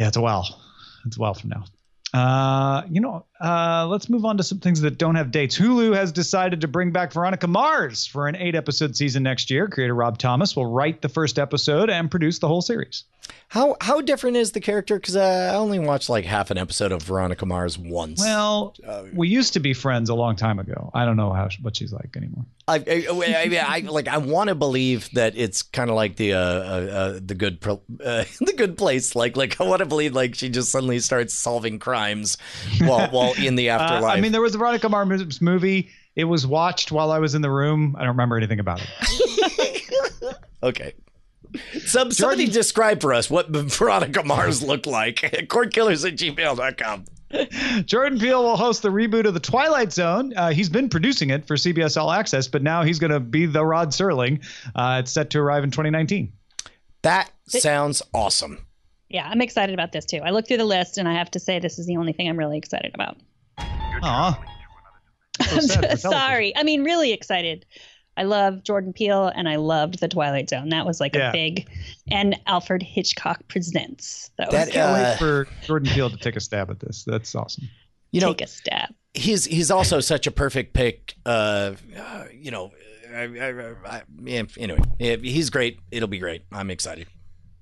Yeah, it's a while. It's a while from now. Uh, you know, uh, let's move on to some things that don't have dates. Hulu has decided to bring back Veronica Mars for an eight episode season next year. Creator Rob Thomas will write the first episode and produce the whole series. How how different is the character? Because uh, I only watched like half an episode of Veronica Mars once. Well, we used to be friends a long time ago. I don't know how what she's like anymore. I, I, I, I, like I want to believe that it's kind of like the uh, uh, uh the good pro, uh, the good place. Like like I want to believe like she just suddenly starts solving crimes while while in the Uh, afterlife. I mean, there was a Veronica Mars movie. It was watched while I was in the room. I don't remember anything about it. okay. Some, somebody describe for us what Veronica Mars looked like. Cordkillers at gmail.com. Jordan Peele will host the reboot of The Twilight Zone. Uh, he's been producing it for CBS All Access, but now he's going to be the Rod Serling. Uh, it's set to arrive in 2019. That sounds awesome. Yeah, I'm excited about this too. I looked through the list and I have to say this is the only thing I'm really excited about. Aw. I'm so sorry. I mean, really excited. I love Jordan Peele and I loved The Twilight Zone. That was like Yeah. a big, and Alfred Hitchcock presents. That That, I can't uh, wait for Jordan Peele to take a stab at this. That's awesome. You know, take a stab. he's he's also such a perfect pick. Uh, uh, you know, I, I, I, yeah, anyway, he's great. It'll be great. I'm excited.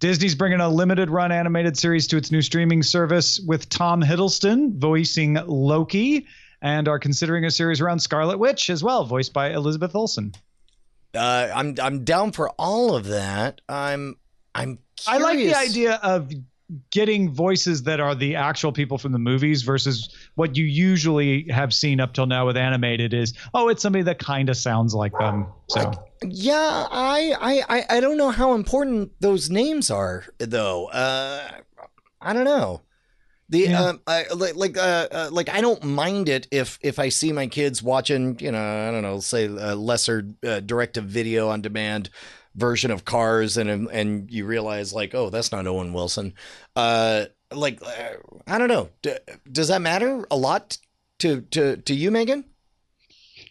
Disney's bringing a limited run animated series to its new streaming service with Tom Hiddleston voicing Loki and are considering a series around Scarlet Witch as well, voiced by Elizabeth Olsen. Uh, I'm I'm down for all of that. I'm I'm. Curious. I like the idea of getting voices that are the actual people from the movies versus what you usually have seen up till now with animated is oh it's somebody that kind of sounds like them so Yeah, I, I, I, don't know how important those names are, though. Uh, I don't know. The Yeah. um, I, like like uh, uh, like I don't mind it if if I see my kids watching, you know, I don't know, say a lesser uh, direct to video on demand version of Cars, and and you realize like, oh, that's not Owen Wilson. Uh, like uh, I don't know. D- does that matter a lot to to to you, Megan?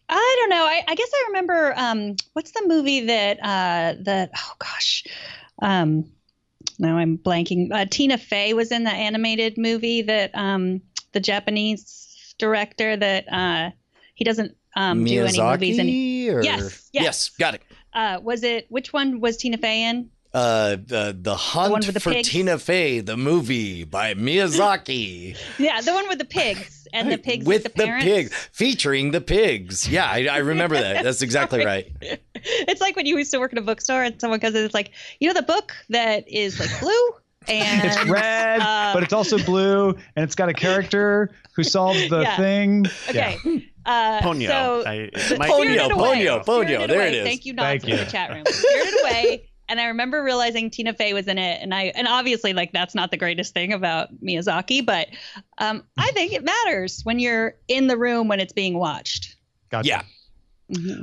I don't know. I, I guess I remember um, what's the movie that uh, that oh gosh, um, now I'm blanking. Uh, Tina Fey was in the animated movie that um, the Japanese director that uh, he doesn't um, do any movies any. or- Yes, yes. got it. Uh, was it which one was Tina Fey in? Uh, the the hunt one with the for pigs? Tina Fey, the movie by Miyazaki, Yeah, the one with the pigs and the pigs with the the parents. pig, featuring the pigs. Yeah, I, I remember that. That's exactly right. It's like when you used to work in a bookstore and someone comes in, it's like, you know, the book that is like blue. And It's red, uh, but it's also blue, and it's got a character who solves the Yeah. thing. Okay. Uh, Ponyo. So I- it the might- Ponyo, Ponyo, Ponyo. There Away. it is. Thank you, Knox, Thank for you. the chat room. Spirited Away. And I remember realizing Tina Fey was in it, and I and obviously like that's not the greatest thing about Miyazaki, but um, I think it matters when you're in the room when it's being watched. Gotcha. Yeah.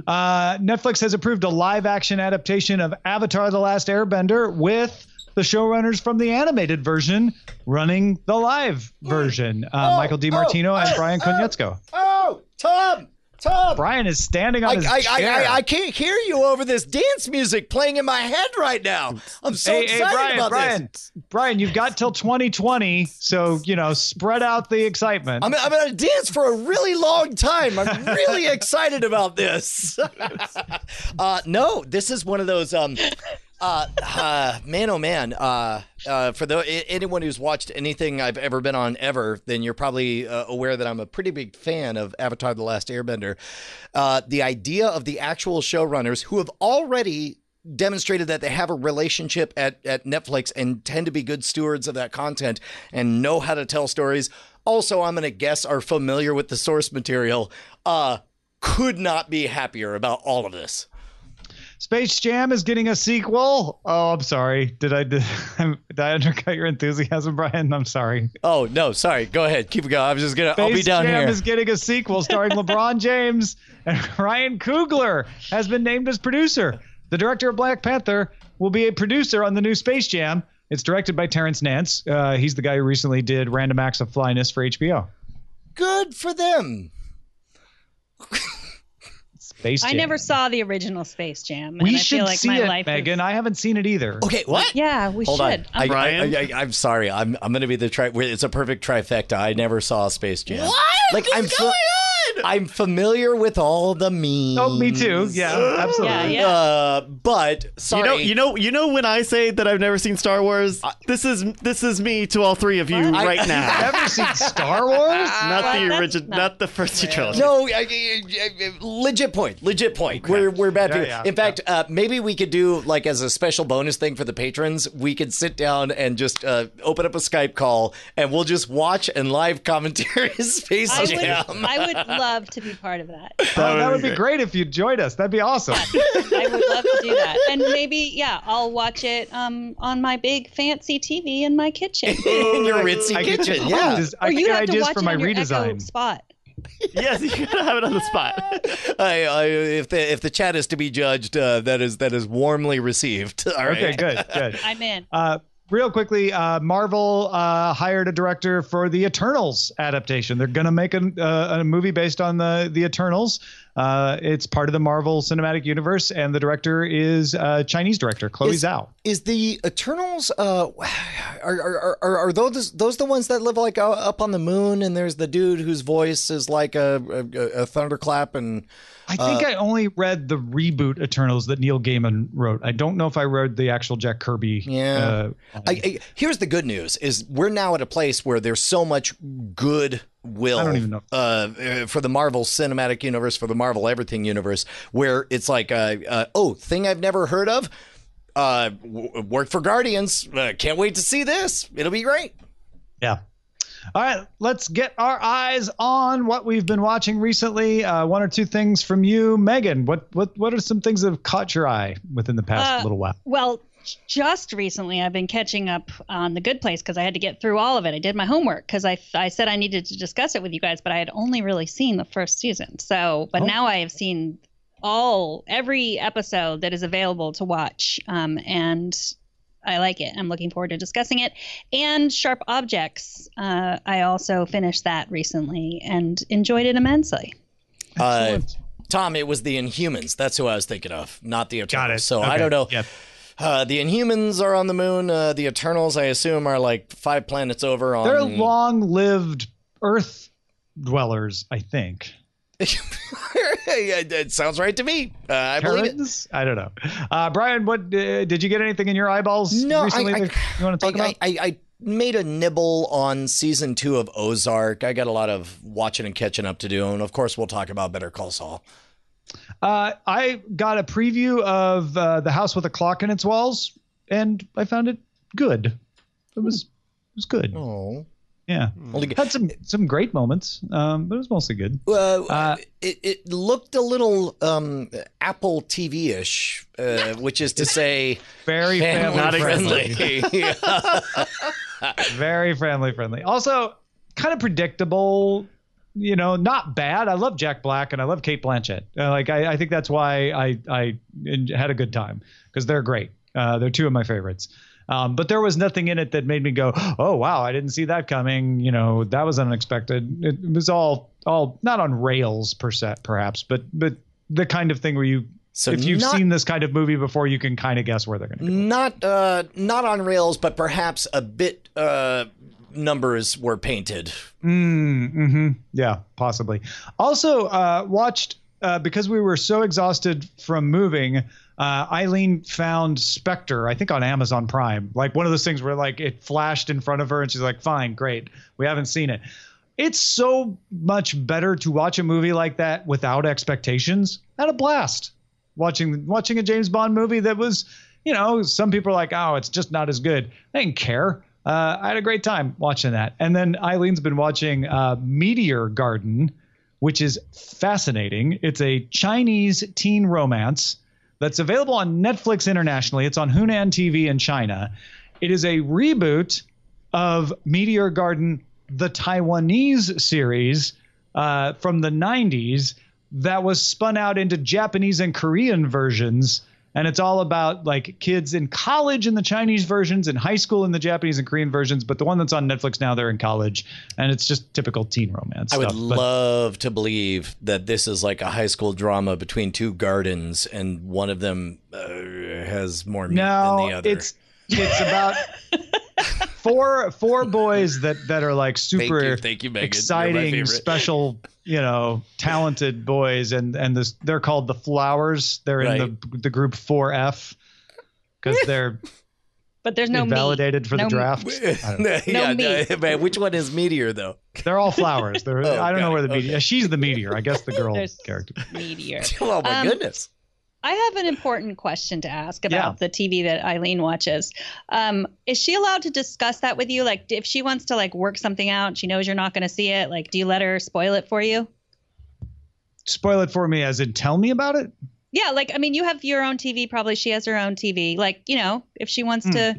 Uh, Netflix has approved a live action adaptation of Avatar The Last Airbender with the showrunners from the animated version running the live version uh, Oh, Michael oh, DiMartino and oh, Brian oh. Konietzko. Oh, Tom, Tom. Brian is standing on I, his I, chair. I, I, I can't hear you over this dance music playing in my head right now. I'm so hey, excited hey, Brian, about Brian, this. Brian, you've got till 2020, so you know, spread out the excitement. I'm, I'm to dance for a really long time. I'm really excited about this. uh, no, this is one of those. Um, uh, uh, man, oh man. Uh, uh, for the, anyone who's watched anything I've ever been on ever, then you're probably uh, aware that I'm a pretty big fan of Avatar: The Last Airbender. Uh, the idea of the actual showrunners who have already demonstrated that they have a relationship at, at Netflix and tend to be good stewards of that content and know how to tell stories. Also, I'm going to guess are familiar with the source material. Uh, could not be happier about all of this. Space Jam is getting a sequel. Oh, I'm sorry. Did I did, did I undercut your enthusiasm, Brian? I'm sorry. Oh no, sorry. Go ahead, keep it going. I was just gonna. Space I'll be down here. Space Jam here. is getting a sequel starring LeBron James and Ryan Coogler has been named as producer. The director of Black Panther will be a producer on the new Space Jam. It's directed by Terrence Nance. Uh, he's the guy who recently did Random Acts of Flyness for HBO. Good for them. Space Jam. I never saw the original Space Jam. We and I should feel like see my it, life Megan. Is, I haven't seen it either. Okay, what? yeah, we Hold should. on. I, Brian? I, I, I'm sorry. I'm I'm gonna be the tri. It's a perfect trifecta. I never saw Space Jam. What Like is I'm going on? I'm familiar with all the memes. Oh, me too. Yeah, absolutely. Yeah, yeah. Uh, but sorry. You know, you know, you know. When I say that I've never seen Star Wars, this is this is me to all three of you What? right now. You've Never seen Star Wars? not Well, the original, not not, the first two trilogies. No, I, I- I- legit point. Legit point. We're we're bad Yeah, people. yeah, In fact, uh, maybe we could do like as a special bonus thing for the patrons. We could sit down and just uh, open up a Skype call, and we'll just watch and live commentary Space I Jam. would, I would love to be part of that. Oh, that would be great if you joined us. That'd be awesome. I would love to do that. And maybe, yeah, I'll watch it um, on my big fancy TV in my kitchen. in your ritzy I kitchen. your Yeah. ideas- I or get you your have to ideas watch for it my on your Echo redesign. spot. yes, you gotta have it on the spot. I, I, if the if the chat is to be judged, uh, that is that is warmly received. All right. Okay, good, good. I'm in. Uh, real quickly, uh, Marvel uh, hired a director for the Eternals adaptation. They're going to make a, uh, a movie based on the the Eternals. Uh, it's part of the Marvel Cinematic Universe, and the director is uh, Chinese director Chloe Is- Zhao. Is the Eternals uh are are, are, are those those the ones that live like uh, up on the moon and there's the dude whose voice is like a a, a thunderclap and I think I only read the reboot Eternals that Neil Gaiman wrote. I don't know if I read the actual Jack Kirby. Yeah. Uh, I, I, here's the good news: is we're now at a place where there's so much good will. I don't even know. Uh, uh, for the Marvel Cinematic Universe, for the Marvel Everything Universe, where it's like, uh, uh, oh, thing I've never heard of. Uh, w- worked for Guardians. Uh, can't wait to see this. It'll be great. Yeah. All right, let's get our eyes on what we've been watching recently. Uh, one or two things from you, Megan. What what what are some things that have caught your eye within the past Uh, little while? Well, just recently I've been catching up on The Good Place because I had to get through all of it. I did my homework because I, I said I needed to discuss it with you guys, but I had only really seen the first season. So, but Oh. now I have seen all every episode that is available to watch, um, and I like it. I'm looking forward to discussing it. And Sharp Objects, uh, I also finished that recently and enjoyed it immensely. Uh, Tom, it was the Inhumans. That's who I was thinking of, not the Eternals. Got it. So I don't know. Yep. Uh, the Inhumans are on the moon. Uh, the Eternals, I assume, are like five planets over on. They're long-lived Earth dwellers, I think. it sounds right to me. Uh, I believe it. Terrans? I don't know. Uh, Brian, what uh, did you get anything in your eyeballs No, I- recently I- that you want to talk I, about? I, I, I made a nibble on season two of Ozark. I got a lot of watching and catching up to do, and of course, we'll talk about Better Call Saul. Uh, I got a preview of uh, the house with a clock in its walls, and I found it good. it was it was good. Oh. Yeah, had some some great moments, um, but it was mostly good. Uh, Uh, it, it looked a little um, Apple TV ish, uh, which is to say, Very family Not friendly. friendly. Very family friendly. Also, kind of predictable. You know, not bad. I love Jack Black and I love Cate Blanchett. Uh, like, I, I think that's why I I had a good time because they're great. Uh, they're two of my favorites. Um, but there was nothing in it that made me go, "Oh wow, I didn't see that coming." You know, that was unexpected. It was all all not on rails per se, perhaps, but but the kind of thing where you, So if you've not- seen this kind of movie before, you can kind of guess where they're going to go. not uh, not on rails, but perhaps a bit uh, numbers were painted. Mm, hmm Yeah, possibly. Also, uh, watched uh, because we were so exhausted from moving. Uh, Eileen found Spectre, I think on Amazon Prime. Like one of those things where like it flashed in front of her, and she's like, "Fine, great, we haven't seen it." It's so much better to watch a movie like that without expectations. Had a blast watching watching a James Bond movie that was, you know, some people are like, "Oh, it's just not as good." I didn't care. Uh, I had a great time watching that. And then Eileen's been watching uh, Meteor Garden, which is fascinating. It's a Chinese teen romance that's available on Netflix internationally. It's on Hunan TV in China. It is a reboot of Meteor Garden, the Taiwanese series uh, from the 90s that was spun out into Japanese and Korean versions. And it's all about like kids in college in the Chinese versions, in high school in the Japanese and Korean versions. But the one that's on Netflix now, they're in college, and it's just typical teen romance. I would. But- love to believe that this is like a high school drama between two gardens, and one of them uh, has more meat no, than the other. it's it's about four four boys that that are like super you, thank you, Megan. You're exciting, special, you know, talented boys, and and this they're called the Flowers. They're in the the group four F because they're But there's no meat. validated for No the draft. I yeah, meat. no, man, which one is Meteor though? They're all flowers. They're Oh, I don't know got where the meteor. She's the meteor. I guess the girl There's- character. Meteor. Oh my Um, goodness! I have an important question to ask about Yeah. the TV that Eileen watches. Um, is she allowed to discuss that with you? Like, if she wants to like work something out, she knows you're not going to see it. Like, do you let her spoil it for you? Spoil it for me, as in tell me about it. Yeah, like I mean, you have your own TV. Probably she has her own TV. Like, you know, if she wants to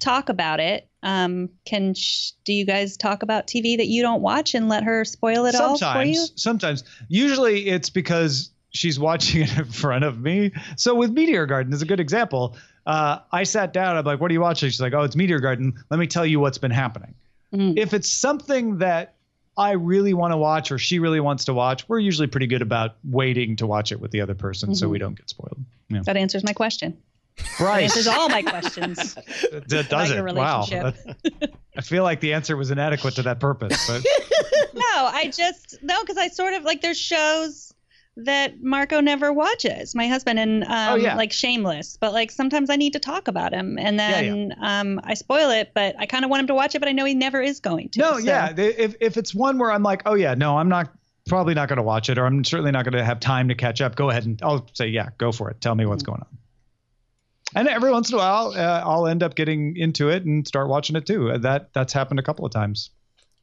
talk about it, um, can sh- do you guys talk about TV that you don't watch and let her spoil it all for you? sometimes sometimes usually it's because she's watching it in front of me so with meteor garden is a good example uh, i sat down i'm like what are you watching she's like oh it's meteor garden let me tell you what's been happening Mhm. if it's something that i really want to watch or she really wants to watch we're usually pretty good about waiting to watch it with the other person so Mhm. we don't get spoiled yeah. That answers my question. Bryce, answers all my questions. that does it wow. That- i feel like the answer was inadequate to that purpose but no, I just no, because I sort of like there's shows that Marco never watches. My husband and um, Oh, yeah. like Shameless, but like sometimes I need to talk about him, and Yeah, then um, I spoil it. But I kind of want him to watch it, but I know he never is going to. No, so- yeah. If if it's one where I'm like, oh yeah, no, I'm not probably not going to watch it, or I'm certainly not going to have time to catch up. Go ahead and I'll say, yeah, go for it. Tell me what's going on. And every once in a while, uh, I'll end up getting into it and start watching it too. Uh, That that's happened a couple of times.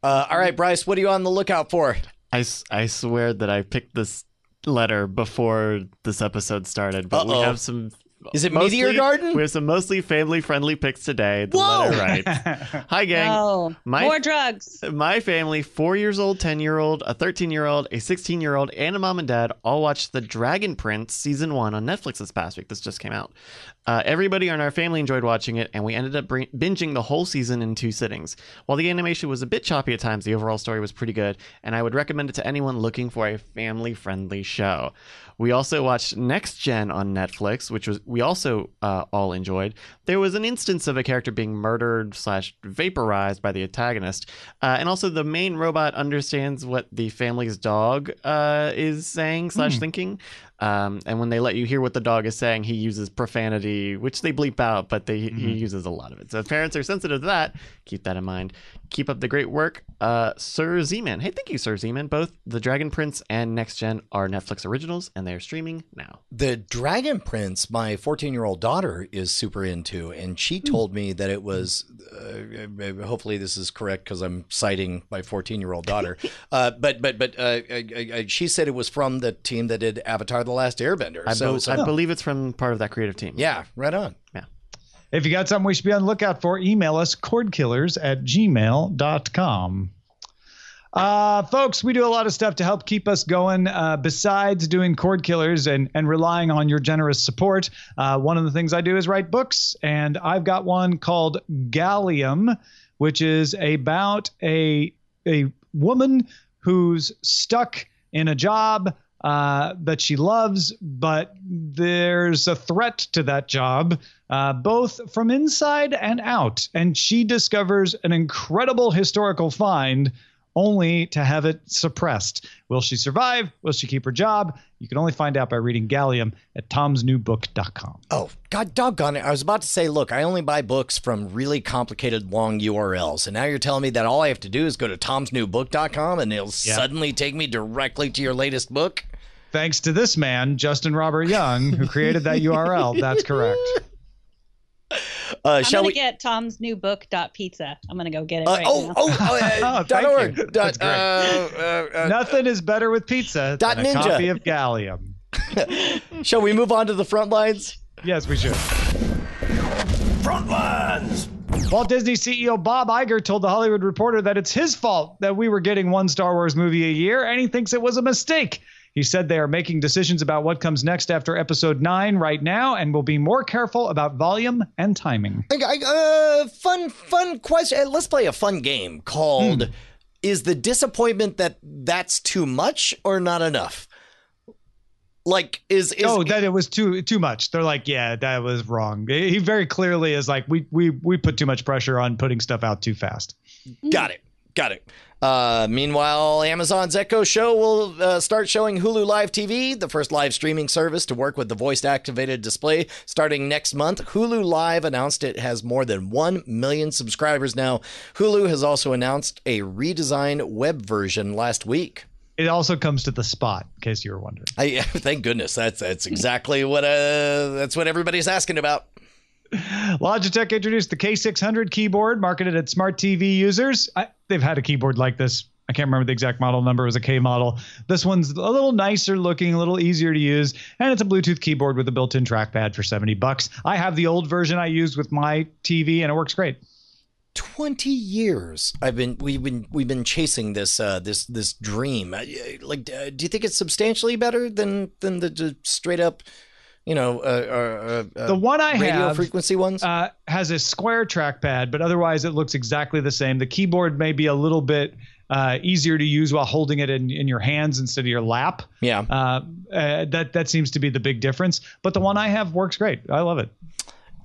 Uh, all right, Bryce, what are you on the lookout for? I, I swear that I picked this letter before this episode started, but Uh-oh. we have some. Is it mostly, Meteor Garden? We have some mostly family friendly picks today. The Whoa! letter writes Hi, gang. Oh, My- more drugs. My family, four years old, 10 year old, a 13 year old, a 16 year old, and a mom and dad all watched The Dragon Prince season one on Netflix this past week. This just came out. Uh, everybody in our family enjoyed watching it, and we ended up bring- binging the whole season in two sittings. While the animation was a bit choppy at times, the overall story was pretty good, and I would recommend it to anyone looking for a family friendly show. We also watched Next Gen on Netflix, which was we also uh, all enjoyed. There was an instance of a character being murdered slash vaporized by the antagonist, uh, and also the main robot understands what the family's dog uh, is saying slash thinking. Um, and when they let you hear what the dog is saying, he uses profanity, which they bleep out, but they, he uses a lot of it. So if parents are sensitive to that, keep that in mind. Keep up the great work, uh, Sir Z-Man. Hey, thank you, Sir Z-Man. Both The Dragon Prince and Next Gen are Netflix originals, and they are streaming now. The Dragon Prince, my 14 year old daughter is super into, and she told me that it was. Uh, hopefully, this is correct because I'm citing my 14 year old daughter. uh, but but but uh, uh, uh, she said it was from the team that did Avatar: The Last Airbender. I, so, bel- so- I believe it's from part of that creative team. yeah, right on. Yeah. If you got something we should be on the lookout for, email us cordkillers at gmail.com. Uh, folks, we do a lot of stuff to help keep us going. Uh, besides doing cord killers and, and relying on your generous support, uh, one of the things I do is write books, and I've got one called Gallium, which is about a a woman who's stuck in a job uh, that she loves, but there's a threat to that job, uh, both from inside and out. And she discovers an incredible historical find only to have it suppressed. Will she survive? Will she keep her job? You can only find out by reading Gallium at tomsnewbook.com. Oh, God doggone it. I was about to say, look, I only buy books from really complicated long URLs. And now you're telling me that all I have to do is go to tomsnewbook.com and it'll suddenly take me directly to your latest book? Thanks to this man, Justin Robert Young, who created that URL. That's correct. Uh, I'm gonna we? get Tom's new book dot pizza. I'm gonna go get it Uh, right oh, now. oh, oh, uh, Oh, dot org. Dot, That's great. uh, uh, uh, Nothing is better with pizza Dot than a ninja. copy of Gallium. shall we move on to the front lines? Yes, we should. Front lines. Walt Disney CEO Bob Iger told the Hollywood Reporter that it's his fault that we were getting one Star Wars movie a year, and he thinks it was a mistake. He said they are making decisions about what comes next after episode 9 right now and will be more careful about volume and timing. I, I, uh, fun, fun question. Uh, Let's play a fun game called Hmm. Is the disappointment that that's too much or not enough? Like, is, is oh, that it was too too much. They're like, yeah, that was wrong. He very clearly is like, we we we put too much pressure on putting stuff out too fast. Got it. Got it. Uh, meanwhile, Amazon's Echo Show will uh, start showing Hulu Live TV, the first live streaming service to work with the voice activated display starting next month. Hulu Live announced it has more than 1 million subscribers now. Hulu has also announced a redesigned web version last week. It also comes to the spot, in case you were wondering. I, thank goodness. That's that's exactly what uh that's what everybody's asking about. Logitech introduced the K600 keyboard marketed at smart TV users. I, they've had a keyboard like this. I can't remember the exact model number. It was a K model. This one's a little nicer looking, a little easier to use, and it's a Bluetooth keyboard with a built-in trackpad for 70 bucks. I have the old version I used with my TV, and it works great. 20 years I've been we've been we've been chasing this uh this this dream. Like uh, do you think it's substantially better than than the, the straight up you know uh, uh, uh, The one I radio have frequency ones? uh, has a square trackpad, but otherwise it looks exactly the same. The keyboard may be a little bit uh, easier to use while holding it in, in your hands instead of your lap. yeah. Uh, uh, that that seems to be the big difference. But the one I have works great. I love it.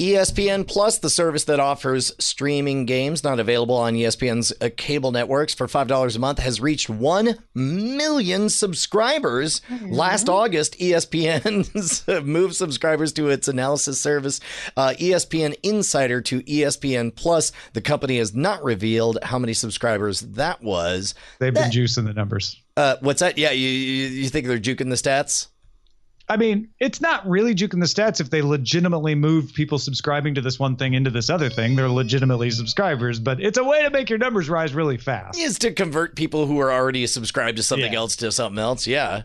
ESPN Plus, the service that offers streaming games not available on ESPN's uh, cable networks for $5 a month, has reached 1 million subscribers. Last August, ESPN moved subscribers to its analysis service, uh, ESPN Insider to ESPN Plus. The company has not revealed how many subscribers that was. They've been juicing the numbers. Uh, what's that? Yeah, you, you, you think they're juking the stats? I mean, it's not really juking the stats if they legitimately move people subscribing to this one thing into this other thing. They're legitimately subscribers, but it's a way to make your numbers rise really fast. Is to convert people who are already subscribed to something Yeah. else to something else. Yeah.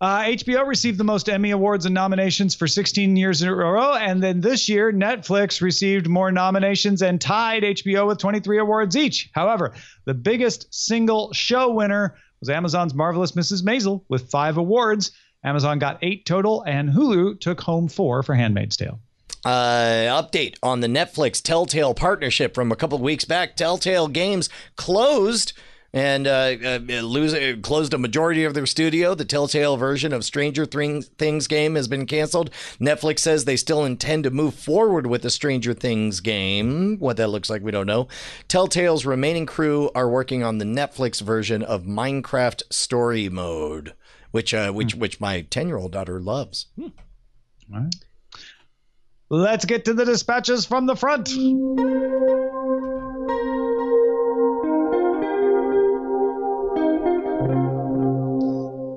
Uh, HBO received the most Emmy Awards and nominations for 16 years in a row. And then this year, Netflix received more nominations and tied HBO with 23 awards each. However, the biggest single show winner was Amazon's Marvelous Mrs. Maisel with five awards. Amazon got eight total, and Hulu took home four for Handmaid's Tale. Uh, update on the Netflix Telltale partnership from a couple weeks back. Telltale Games closed and uh, uh, lose, uh, closed a majority of their studio. The Telltale version of Stranger Things game has been canceled. Netflix says they still intend to move forward with the Stranger Things game. What that looks like, we don't know. Telltale's remaining crew are working on the Netflix version of Minecraft Story Mode. Which uh, which which my ten year old daughter loves. All right. Let's get to the dispatches from the front.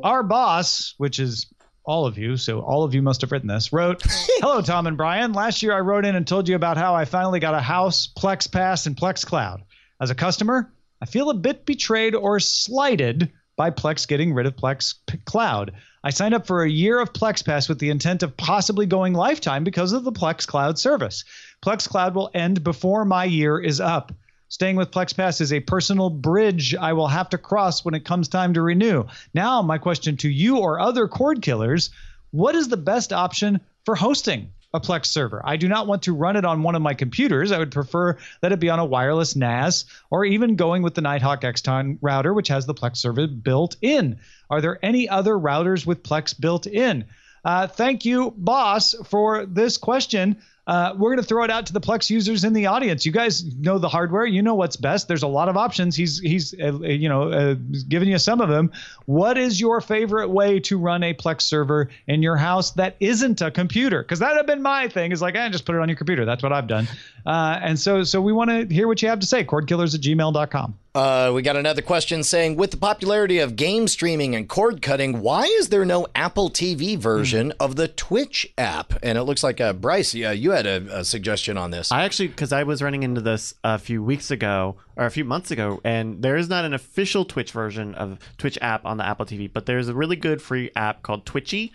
Our boss, which is all of you, so all of you must have written this, wrote Hello, Tom and Brian. Last year I wrote in and told you about how I finally got a house, Plex Pass, and Plex Cloud. As a customer, I feel a bit betrayed or slighted by Plex getting rid of Plex Cloud. I signed up for a year of Plex Pass with the intent of possibly going lifetime because of the Plex Cloud service. Plex Cloud will end before my year is up. Staying with Plex Pass is a personal bridge I will have to cross when it comes time to renew. Now, my question to you or other cord killers what is the best option for hosting a Plex server? I do not want to run it on one of my computers. I would prefer that it be on a wireless NAS or even going with the Nighthawk X10 router, which has the Plex server built in. Are there any other routers with Plex built in? Uh, thank you, boss, for this question. Uh, we're going to throw it out to the Plex users in the audience. You guys know the hardware. You know what's best. There's a lot of options. He's he's uh, you know uh, giving you some of them. What is your favorite way to run a Plex server in your house that isn't a computer? Because that have been my thing. Is like, I eh, just put it on your computer. That's what I've done. Uh, and so so we want to hear what you have to say. Cordkillers at gmail.com. Uh, we got another question saying, with the popularity of game streaming and cord cutting, why is there no Apple TV version of the Twitch app? And it looks like uh, Bryce, you had a, a suggestion on this. I actually, because I was running into this a few weeks ago or a few months ago, and there is not an official Twitch version of Twitch app on the Apple TV, but there's a really good free app called Twitchy.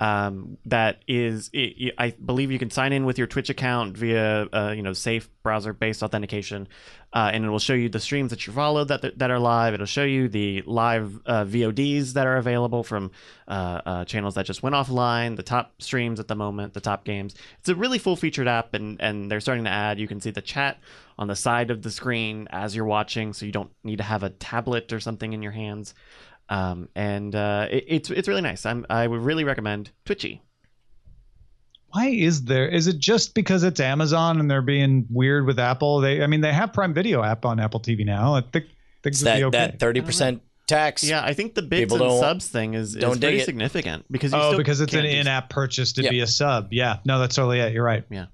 Um, that is, it, I believe you can sign in with your Twitch account via, uh, you know, safe browser-based authentication, uh, and it will show you the streams that you follow that that are live. It'll show you the live uh, VODs that are available from uh, uh, channels that just went offline, the top streams at the moment, the top games. It's a really full-featured app, and and they're starting to add. You can see the chat on the side of the screen as you're watching, so you don't need to have a tablet or something in your hands. Um, and uh, it, it's it's really nice. I'm, I would really recommend Twitchy. Why is there? Is it just because it's Amazon and they're being weird with Apple? They, I mean, they have Prime Video app on Apple TV now. I think things It's would be that okay. that thirty percent tax. Yeah, I think the bits People and subs thing is, is don't pretty it. significant because you oh, still because it's an in-app purchase to Yep. be a sub. Yeah, no, that's totally it. You're right. Yeah.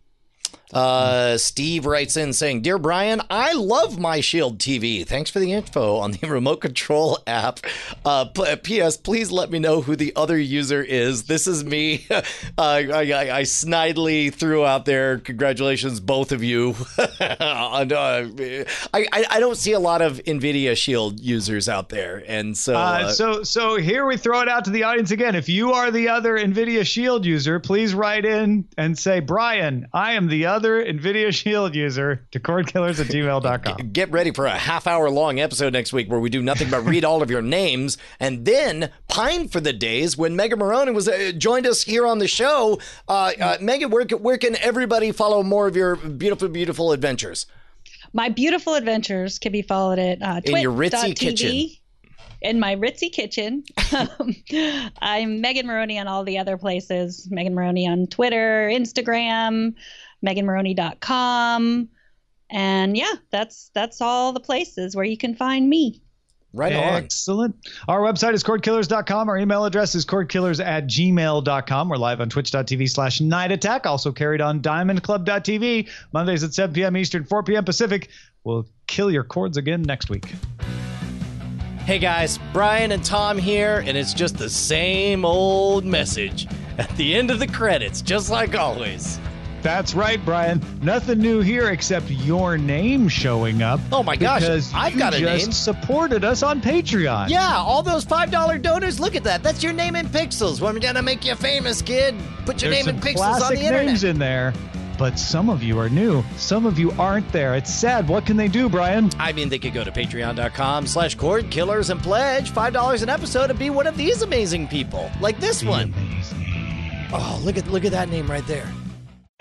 Uh, Steve writes in saying, "Dear Brian, I love my Shield TV. Thanks for the info on the remote control app. Uh, P.S. Please let me know who the other user is. This is me. uh, I, I, I snidely threw out there. Congratulations, both of you. And, uh, I, I I don't see a lot of Nvidia Shield users out there, and so Uh, uh, so, so here we throw it out to the audience again. If you are the other NVIDIA Shield user, please write in and say, Brian, I am the other NVIDIA Shield user to cordkillers at gmail.com. get ready for a half hour long episode next week where we do nothing but read all of your names and then pine for the days when Megan Morrone was uh, joined us here on the show. Uh, uh, Megan, where, can- where can everybody follow more of your beautiful, beautiful adventures? My beautiful adventures can be followed at uh, In your ritzy twit.tv. kitchen. In my ritzy kitchen. Um, I'm Megan Morrone on all the other places. Megan Morrone on Twitter, Instagram, meganmorrone.com. And yeah, that's that's all the places where you can find me. Right on. Excellent. Our website is cordkillers.com. Our email address is cordkillers at gmail.com. We're live on twitch.tv slash night attack. Also carried on diamondclub.tv. Mondays at 7 p.m. Eastern, 4 p.m. Pacific. We'll kill your cords again next week. Hey guys, Brian and Tom here, and it's just the same old message at the end of the credits, just like always. That's right, Brian. Nothing new here except your name showing up. Oh my gosh, because I've you got a just name. supported us on Patreon. Yeah, all those $5 donors, look at that. That's your name in pixels. We're going to make you famous, kid. Put your There's name in pixels on the internet. names in there, but some of you are new. Some of you aren't there. It's sad. What can they do, Brian? I mean, they could go to patreon.com slash cord killers and pledge $5 an episode and be one of these amazing people, like this one. Oh, look at look at that name right there.